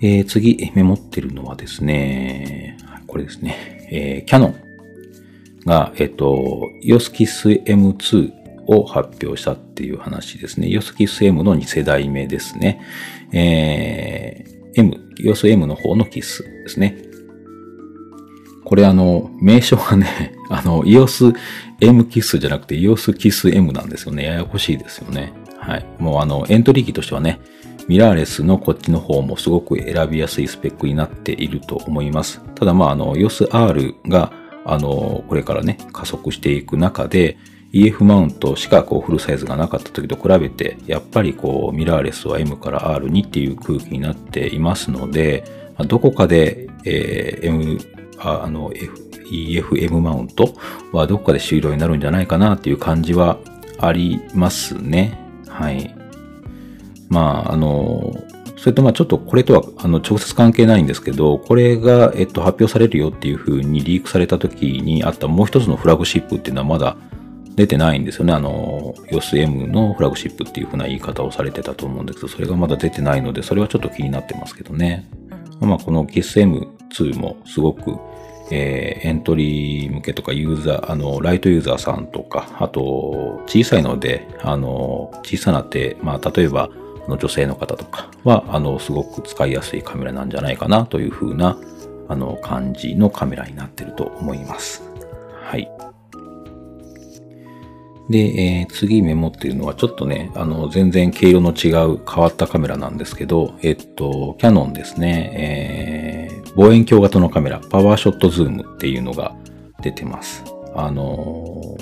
えー、次、メモってるのはですね、これですね。えー、キャノンが、えっ、と、イオスキス M2 を発表したっていう話ですね。イオスキス M の2世代目ですね。えー、M、イオス M の方のキスですね。これあの、名称がね、あの、イオス M キスじゃなくてイオスキス M なんですよね。ややこしいですよね。はい。もうあの、エントリー機としてはね、ミラーレスのこっちの方もすごく選びやすいスペックになっていると思います。ただまあ、あの、EOS R が、あの、これからね、加速していく中で、EF マウントしかこうフルサイズがなかった時と比べて、やっぱりこうミラーレスは M から R にっていう空気になっていますので、どこかで、えー、M、あの、F、EFM マウントはどこかで終了になるんじゃないかなっていう感じはありますね。はい。まあ、あの、それとまあちょっとこれとはあの直接関係ないんですけど、これが、えっと、発表されるよっていう風にリークされた時にあったもう一つのフラグシップっていうのはまだ出てないんですよね。あの、YOSM のフラグシップっていう風な言い方をされてたと思うんですけど、それがまだ出てないので、それはちょっと気になってますけどね。まあ、この KISM2 もすごく、えー、エントリー向けとかユーザー、あの、ライトユーザーさんとか、あと、小さいので、あの、小さな手、まあ、例えば、の女性の方とかは、あの、すごく使いやすいカメラなんじゃないかなというふうな、あの、感じのカメラになってると思います。はい。で、えー、次メモっていうのはちょっとね、あの、全然毛色の違う変わったカメラなんですけど、えっと、キャノンですね、えー、望遠鏡型のカメラ、パワーショットズームっていうのが出てます。あの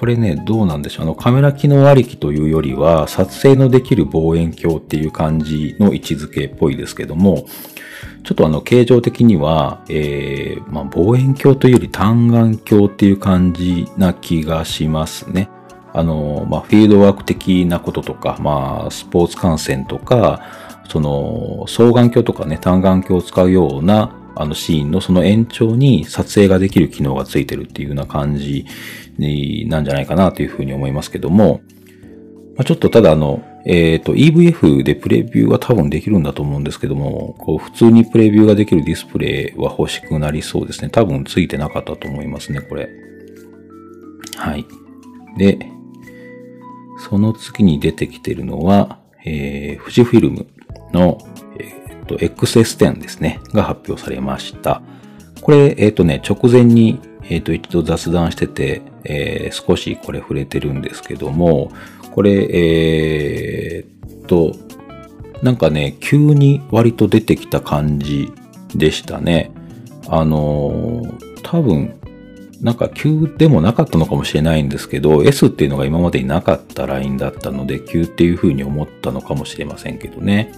これね、どうなんでしょう。あの、カメラ機能ありきというよりは、撮影のできる望遠鏡っていう感じの位置づけっぽいですけども、ちょっとあの、形状的には、えー、まあ、望遠鏡というより単眼鏡っていう感じな気がしますね。あの、まあ、フィードワーク的なこととか、まあ、スポーツ観戦とか、その、双眼鏡とかね、単眼鏡を使うような、あのシーンのその延長に撮影ができる機能がついてるっていうような感じなんじゃないかなというふうに思いますけども、まあ、ちょっとただあの、えっ、ー、と EVF でプレビューは多分できるんだと思うんですけども、こう普通にプレビューができるディスプレイは欲しくなりそうですね。多分ついてなかったと思いますね、これ。はい。で、その次に出てきてるのは、えー、富士フィルムの、と、XS10 ですね、が発表されました。これ、えっ、ー、とね、直前に、えっ、ー、と、一度雑談してて、えー、少しこれ触れてるんですけども、これ、えー、と、なんかね、急に割と出てきた感じでしたね。あの多分、なんか急でもなかったのかもしれないんですけど、S っていうのが今までになかったラインだったので、急っていう風に思ったのかもしれませんけどね。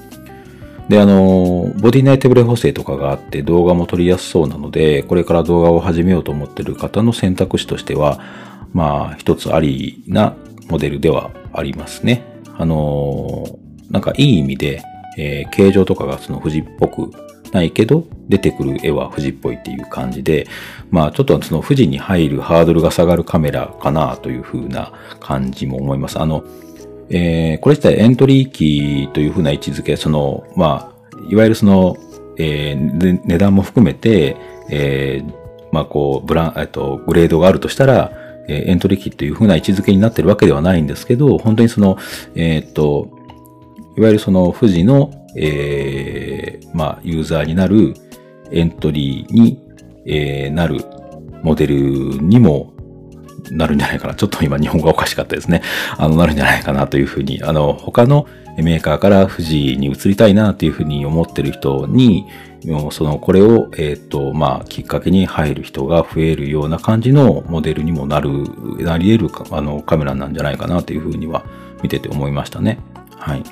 で、あの、ボディ内手ブレ補正とかがあって動画も撮りやすそうなので、これから動画を始めようと思ってる方の選択肢としては、まあ、一つありなモデルではありますね。あの、なんかいい意味で、えー、形状とかがその富士っぽくないけど、出てくる絵は富士っぽいっていう感じで、まあちょっとその富士に入るハードルが下がるカメラかなというふうな感じも思います。あの、えー、これ自体エントリーキーというふうな位置づけ、その、まあ、いわゆるその、えー、値段も含めて、えー、まあこう、ブラン、えっと、グレードがあるとしたら、えー、エントリーキーというふうな位置づけになってるわけではないんですけど、本当にその、え、っと、いわゆるその富士の、えー、まあ、ユーザーになるエントリーに、えー、なるモデルにもなるんじゃないかな。ちょっと今日本語がおかしかったですね。あの、なるんじゃないかなというふうに、あの、他のメーカーから富士に移りたいなというふうに思ってる人に、その、これを、えっ、ー、と、まあ、きっかけに入る人が増えるような感じのモデルにもなる、なり得るあのカメラなんじゃないかなというふうには見てて思いましたね。はい。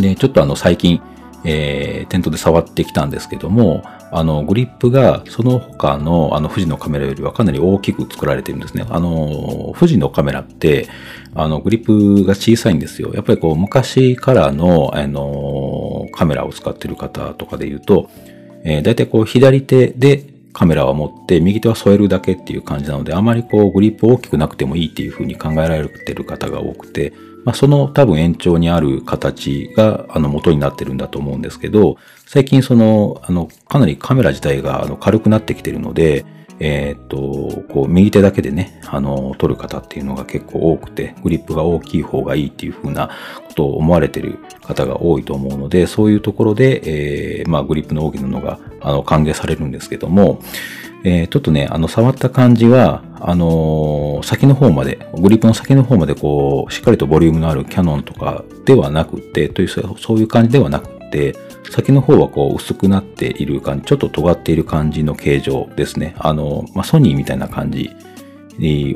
で、ちょっとあの、最近、えー、店頭で触ってきたんですけども、あの、グリップがその他のあの富士のカメラよりはかなり大きく作られてるんですね。あの、富士のカメラって、あの、グリップが小さいんですよ。やっぱりこう、昔からの、あの、カメラを使ってる方とかで言うと、えー、だいたいこう、左手でカメラを持って右手は添えるだけっていう感じなので、あまりこう、グリップ大きくなくてもいいっていうふうに考えられてる方が多くて、まあ、その多分延長にある形があの元になってるんだと思うんですけど、最近その、あの、かなりカメラ自体があの軽くなってきてるので、えっ、と、こう、右手だけでね、あの、撮る方っていうのが結構多くて、グリップが大きい方がいいっていう風なことを思われてる方が多いと思うので、そういうところで、えー、まあ、グリップの大きなのが、あの、歓迎されるんですけども、え、ちょっとね、あの、触った感じは、あのー、先の方まで、グリップの先の方までこう、しっかりとボリュームのあるキャノンとかではなくて、という、そういう感じではなくて、先の方はこう、薄くなっている感じ、ちょっと尖っている感じの形状ですね。あの、まあ、ソニーみたいな感じ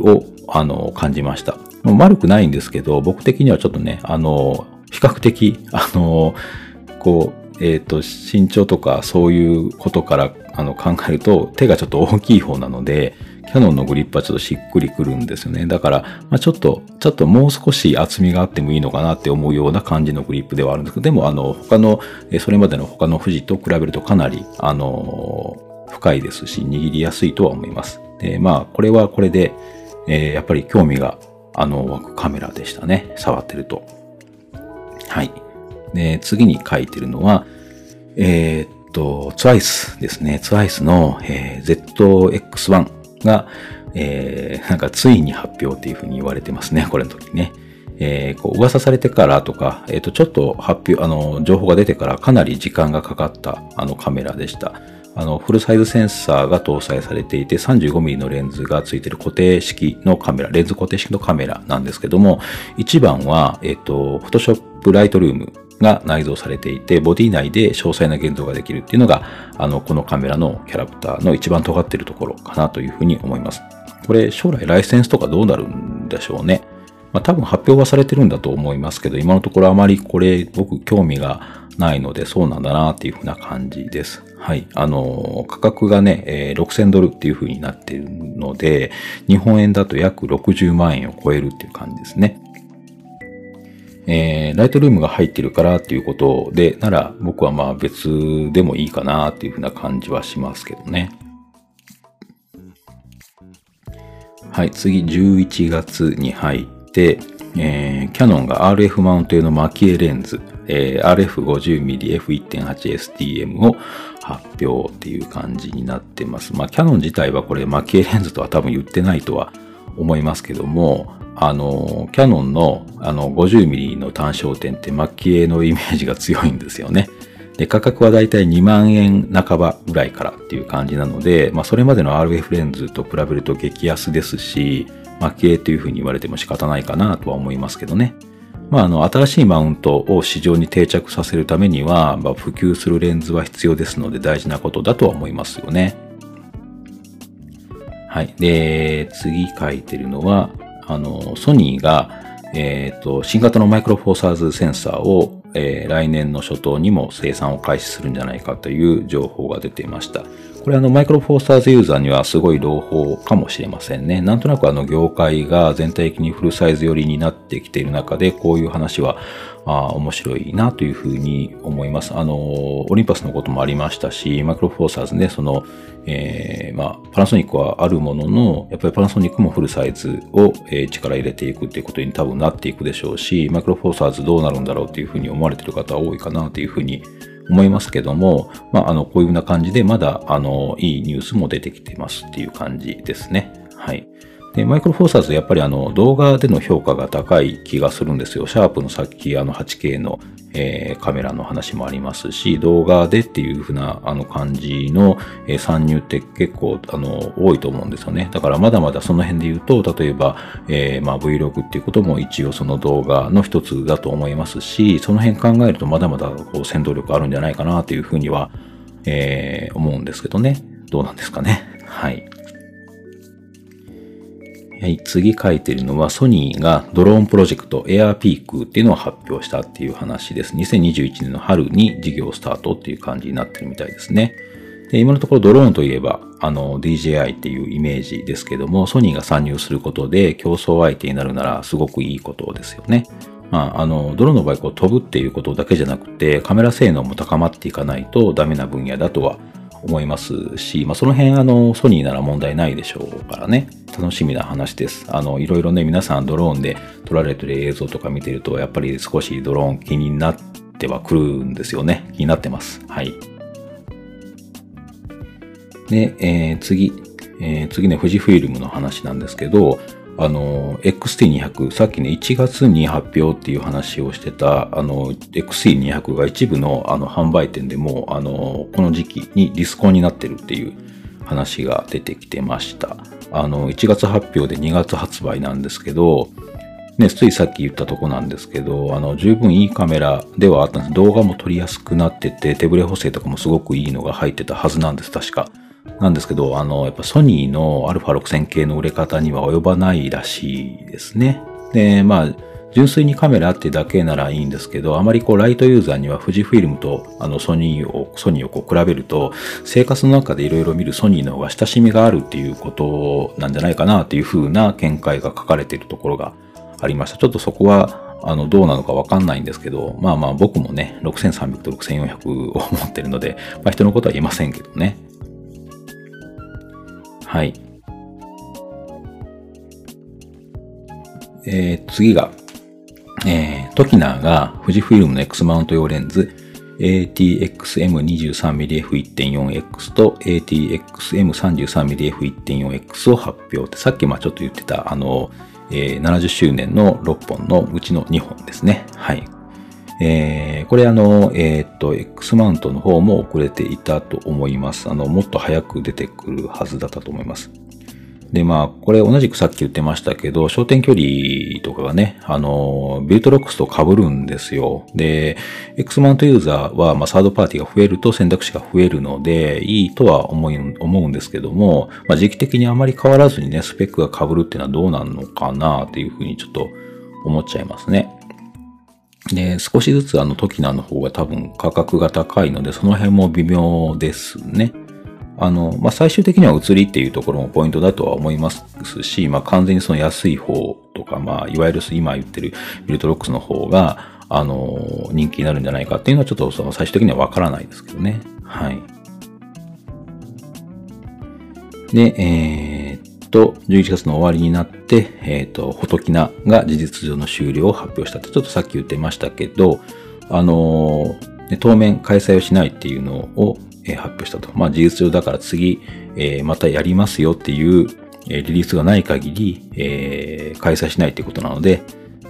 を、あの、感じました。丸くないんですけど、僕的にはちょっとね、あの、比較的、あの、こう、えっ、ー、と、身長とかそういうことからあの考えると手がちょっと大きい方なので、キャノンのグリップはちょっとしっくりくるんですよね。だから、まあ、ちょっと、ちょっともう少し厚みがあってもいいのかなって思うような感じのグリップではあるんですけど、でもあの、他の、それまでの他の富士と比べるとかなり、あの、深いですし、握りやすいとは思います。で、まあ、これはこれで、えー、やっぱり興味が、あの、湧くカメラでしたね。触ってると。はい。で、次に書いてるのは、えー、っと、TWICE ですね。TWICE の、えー、ZX1 が、えー、なんかついに発表っていうふうに言われてますね。これの時ね。えー、こう噂されてからとか、えっ、と、ちょっと発表、あの、情報が出てからかなり時間がかかったあのカメラでした。あの、フルサイズセンサーが搭載されていて、35mm のレンズがついている固定式のカメラ、レンズ固定式のカメラなんですけども、一番は、えっ、と、Photoshop Lightroom が内蔵されていて、ボディ内で詳細な現像ができるっていうのが、あの、このカメラのキャラクターの一番尖っているところかなというふうに思います。これ、将来ライセンスとかどうなるんでしょうね。まあ、多分発表はされてるんだと思いますけど、今のところあまりこれ僕興味がないのでそうなんだなっていうふうな感じです。はい。あの、価格がね、えー、6000ドルっていうふうになっているので、日本円だと約60万円を超えるっていう感じですね。えー、ライトルームが入ってるからっていうことで、なら僕はまあ別でもいいかなっていうふうな感じはしますけどね。はい、次11月に入って、えー、キャノンが RF マウント用のマキエレンズ、えー、RF50mmF1.8STM を発表っていう感じになってます。まあ、キャノン自体はこれマキエレンズとは多分言ってないとは思いますけども、あの、キャノンのあの 50mm の単焦点って末期鋭のイメージが強いんですよね。で、価格はだいたい2万円半ばぐらいからっていう感じなので、まあそれまでの RF レンズと比べると激安ですし、末期鋭というふうに言われても仕方ないかなとは思いますけどね。まあ、あの、新しいマウントを市場に定着させるためには、まあ、普及するレンズは必要ですので大事なことだとは思いますよね。はい。で、次書いてるのは、あの、ソニーが、えっ、ー、と、新型のマイクロフォーサーズセンサーを、えー、来年の初頭にも生産を開始するんじゃないかという情報が出ていました。これあの、マイクロフォーサーズユーザーにはすごい朗報かもしれませんね。なんとなくあの、業界が全体的にフルサイズ寄りになってきている中で、こういう話は、あ面白いなというふうに思います。あの、オリンパスのこともありましたし、マイクロフォーサーズね、その、えー、まあ、パナソニックはあるものの、やっぱりパナソニックもフルサイズを、えー、力入れていくっていうことに多分なっていくでしょうし、マイクロフォーサーズどうなるんだろうっていうふうに思われている方多いかなというふうに思いますけども、まあ、あの、こういうような感じで、まだ、あの、いいニュースも出てきてますっていう感じですね。はい。で、マイクロフォーサーズ、やっぱりあの、動画での評価が高い気がするんですよ。シャープのさっき、あの、8K の、えー、カメラの話もありますし、動画でっていうふうな、あの、感じの、えー、参入って結構、あの、多いと思うんですよね。だからまだまだその辺で言うと、例えば、えー、まあ、Vlog っていうことも一応その動画の一つだと思いますし、その辺考えるとまだまだこう、戦闘力あるんじゃないかなというふうには、えー、思うんですけどね。どうなんですかね。はい。はい、次書いてるのはソニーがドローンプロジェクトエアーピークっていうのを発表したっていう話です。2021年の春に事業スタートっていう感じになってるみたいですね。で今のところドローンといえば、あの DJI っていうイメージですけども、ソニーが参入することで競争相手になるならすごくいいことですよね。まあ、あの、ドローンの場合、こう飛ぶっていうことだけじゃなくて、カメラ性能も高まっていかないとダメな分野だとは思いますし、まあ、その辺あの、ソニーなら問題ないでしょうからね、楽しみな話です。あの、いろいろね、皆さんドローンで撮られてる映像とか見てると、やっぱり少しドローン気になってはくるんですよね。気になってます。はい。で、えー、次、えー、次ね、富士フイルムの話なんですけど、あの、XT200、さっきね、1月に発表っていう話をしてた、あの、XT200 が一部のあの販売店でも、あの、この時期にディスコンになってるっていう話が出てきてました。あの、1月発表で2月発売なんですけど、ね、ついさっき言ったとこなんですけど、あの、十分いいカメラではあったんです。動画も撮りやすくなってて、手ブレ補正とかもすごくいいのが入ってたはずなんです、確か。なんですけど、あの、やっぱソニーの α6000 系の売れ方には及ばないらしいですね。で、まあ、純粋にカメラってだけならいいんですけど、あまりこうライトユーザーには富士フィルムとあのソニーを、ソニーをこう比べると、生活の中でいろいろ見るソニーの方が親しみがあるっていうことなんじゃないかなっていう風な見解が書かれているところがありました。ちょっとそこはあの、どうなのかわかんないんですけど、まあまあ僕もね、6300と6400を持ってるので、まあ人のことは言えませんけどね。はい。えー、次が、えー、トキナーが富士フィルムの X マウント用レンズ ATXM23mmF1.4X と ATXM33mmF1.4X を発表って、さっきまあちょっと言ってた、あの、えー、70周年の6本のうちの2本ですね。はい。えー、これあの、えー、っと、X マウントの方も遅れていたと思います。あの、もっと早く出てくるはずだったと思います。で、まあ、これ同じくさっき言ってましたけど、焦点距離とかがね、あの、ビルトロックスと被るんですよ。で、X マウントユーザーは、まあ、サードパーティーが増えると選択肢が増えるので、いいとは思い、思うんですけども、まあ、時期的にあまり変わらずにね、スペックが被るっていうのはどうなのかなっていうふうにちょっと思っちゃいますね。で、少しずつあのトキナの方が多分価格が高いので、その辺も微妙ですね。あの、まあ、最終的には移りっていうところもポイントだとは思いますし、まあ、完全にその安い方とか、まあ、いわゆる今言ってるビルトロックスの方が、あの、人気になるんじゃないかっていうのはちょっとその最終的にはわからないですけどね。はい。で、えー、と、11月の終わりになって、えっ、ー、と、フォトキナが事実上の終了を発表したって、ちょっとさっき言ってましたけど、あのー、当面開催をしないっていうのを、えー、発表したと。まあ、事実上だから次、えー、またやりますよっていう、えー、リリースがない限り、えー、開催しないっていうことなので、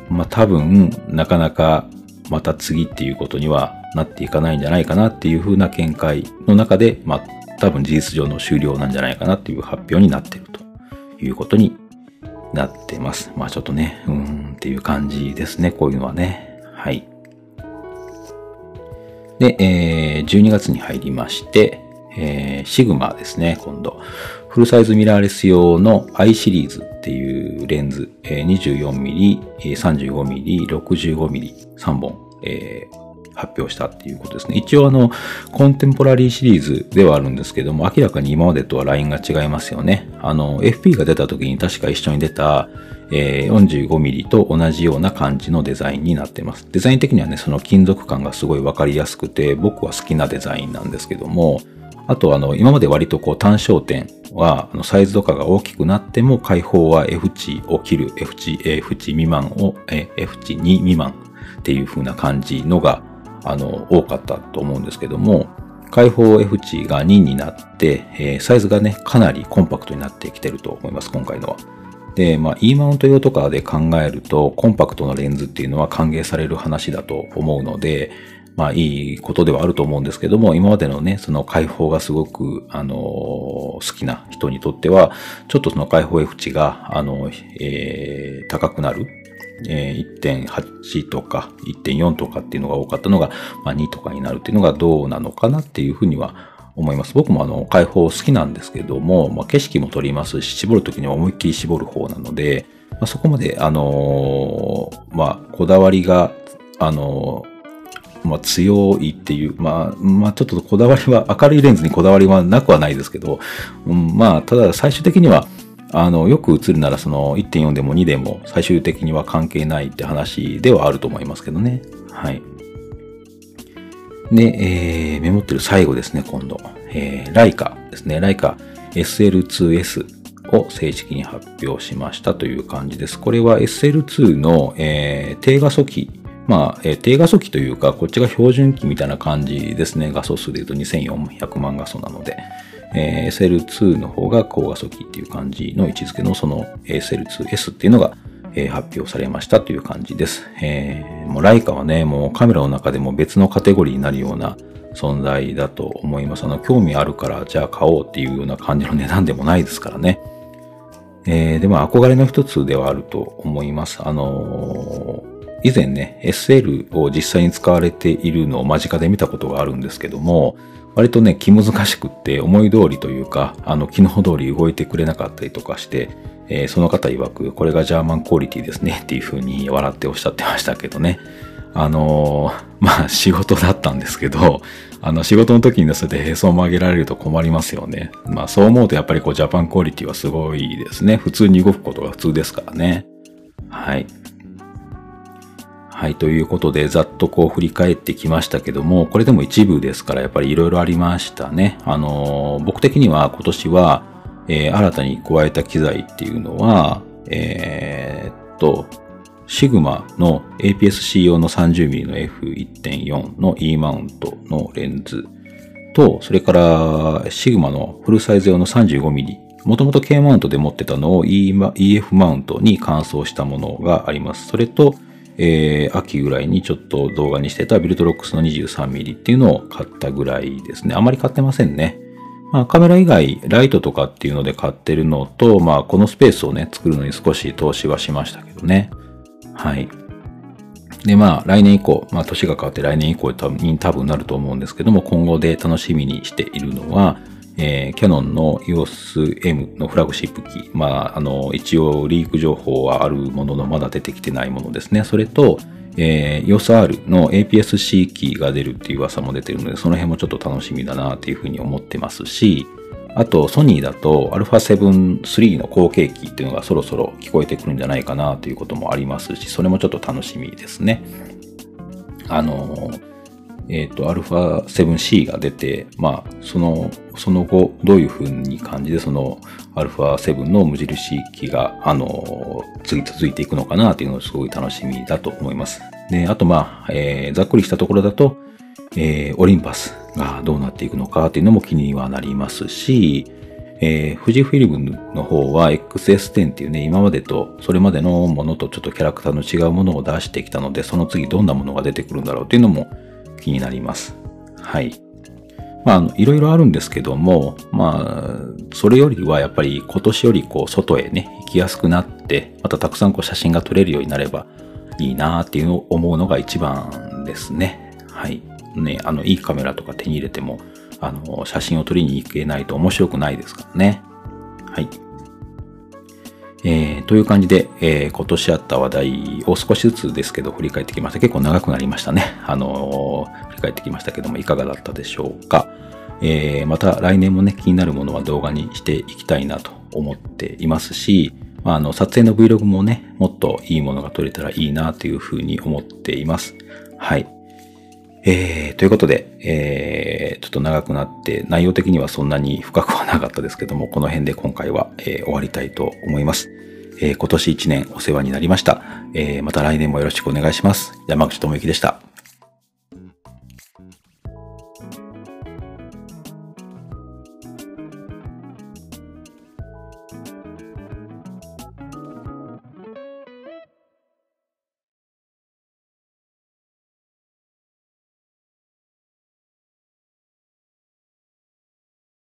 まあ、多分、なかなかまた次っていうことにはなっていかないんじゃないかなっていうふうな見解の中で、まあ、多分事実上の終了なんじゃないかなっていう発表になっていると。いうことになってます。まあちょっとね、うーんっていう感じですね。こういうのはね。はい。で、えー、12月に入りまして、えー、シグマですね、今度。フルサイズミラーレス用の I シリーズっていうレンズ、え、24mm、35mm、65mm、3本、えー、発表したっていうことですね。一応あの、コンテンポラリーシリーズではあるんですけども、明らかに今までとはラインが違いますよね。あの、FP が出た時に確か一緒に出た、えー、45mm と同じような感じのデザインになってます。デザイン的にはね、その金属感がすごいわかりやすくて、僕は好きなデザインなんですけども、あとあの、今まで割とこう単焦点は、あのサイズとかが大きくなっても、開放は F 値を切る、F 値、F 値未満を、F 値2未満っていう風な感じのが、あの、多かったと思うんですけども、開放 F 値が2になって、えー、サイズがね、かなりコンパクトになってきてると思います、今回のは。で、まあ、E マウント用とかで考えると、コンパクトなレンズっていうのは歓迎される話だと思うので、まあ、いいことではあると思うんですけども、今までのね、その開放がすごく、あのー、好きな人にとっては、ちょっとその開放 F 値が、あの、えー、高くなる。えー、1.8とか1.4とかっていうのが多かったのが、まあ、2とかになるっていうのがどうなのかなっていうふうには思います。僕もあの、開放好きなんですけども、まあ、景色も撮りますし、絞るときには思いっきり絞る方なので、まあ、そこまで、あのー、まあ、こだわりが、あのー、まあ、強いっていう、まあ、まあ、ちょっとこだわりは、明るいレンズにこだわりはなくはないですけど、うん、まあ、ただ最終的には、あの、よく映るならその1.4でも2でも最終的には関係ないって話ではあると思いますけどね。はい。で、えー、メモってる最後ですね、今度。えー、ライカですね。ライカ SL2S を正式に発表しましたという感じです。これは SL2 の、えー、低画素機。まあ、えー、低画素機というか、こっちが標準機みたいな感じですね。画素数で言うと2400万画素なので。えー、SL2 の方が高画素機っていう感じの位置づけのその SL2S っていうのが、えー、発表されましたという感じです。えー、もうライカはね、もうカメラの中でも別のカテゴリーになるような存在だと思います。あの、興味あるからじゃあ買おうっていうような感じの値段でもないですからね。えー、でも憧れの一つではあると思います。あのー、以前ね、SL を実際に使われているのを間近で見たことがあるんですけども、割とね、気難しくって思い通りというか、あの、昨日通り動いてくれなかったりとかして、えー、その方曰く、これがジャーマンクオリティですねっていう風に笑っておっしゃってましたけどね。あのー、まあ仕事だったんですけど、あの仕事の時にそれでへそを曲げられると困りますよね。まあそう思うとやっぱりこうジャパンクオリティはすごいですね。普通に動くことが普通ですからね。はい。はい、ということで、ざっとこう振り返ってきましたけども、これでも一部ですから、やっぱり色々ありましたね。あのー、僕的には今年は、えー、新たに加えた機材っていうのは、えー、っと、シグマの APS-C 用の 30mm の F1.4 の E マウントのレンズと、それからシグマのフルサイズ用の 35mm もともと K マウントで持ってたのを EF マウントに換装したものがあります。それと、えー、秋ぐらいにちょっと動画にしてたビルトロックスの 23mm っていうのを買ったぐらいですね。あまり買ってませんね。まあカメラ以外、ライトとかっていうので買ってるのと、まあこのスペースをね、作るのに少し投資はしましたけどね。はい。で、まあ来年以降、まあ年が変わって来年以降に多分なると思うんですけども、今後で楽しみにしているのは、えー、キャノンの EOS M のフラグシップ機。まあ、あの、一応リーク情報はあるものの、まだ出てきてないものですね。それと、えー、EOS R の APS-C キーが出るっていう噂も出てるので、その辺もちょっと楽しみだなっていうふうに思ってますし、あと、ソニーだと α7 3の後継機っていうのがそろそろ聞こえてくるんじゃないかなということもありますし、それもちょっと楽しみですね。あのえっ、ー、と、α7C が出て、まあ、その、その後、どういう風に感じで、その、α7 の無印機が、あの、次続いていくのかなっていうのをすごい楽しみだと思います。で、あと、まあ、えー、ざっくりしたところだと、えー、オリンパスがどうなっていくのかっていうのも気にはなりますし、えー、富士フィルムの方は XS10 っていうね、今までと、それまでのものとちょっとキャラクターの違うものを出してきたので、その次どんなものが出てくるんだろうっていうのも気になります。はい。まあ、いろいろあるんですけども、まあ、それよりはやっぱり今年よりこう、外へね、行きやすくなって、またたくさんこう写真が撮れるようになればいいなっていうのを思うのが一番ですね。はい。ね、あの、いいカメラとか手に入れても、あの、写真を撮りに行けないと面白くないですからね。はい。えー、という感じで、えー、今年あった話題を少しずつですけど振り返ってきました。結構長くなりましたね。あのー、振り返ってきましたけども、いかがだったでしょうか。えー、また来年もね、気になるものは動画にしていきたいなと思っていますし、まあ、あの、撮影の Vlog もね、もっといいものが撮れたらいいなというふうに思っています。はい。えー、ということで、えー、ちょっと長くなって、内容的にはそんなに深くはなかったですけども、この辺で今回は、えー、終わりたいと思います。えー、今年1年お世話になりました。えー、また来年もよろしくお願いします。山口智之でした。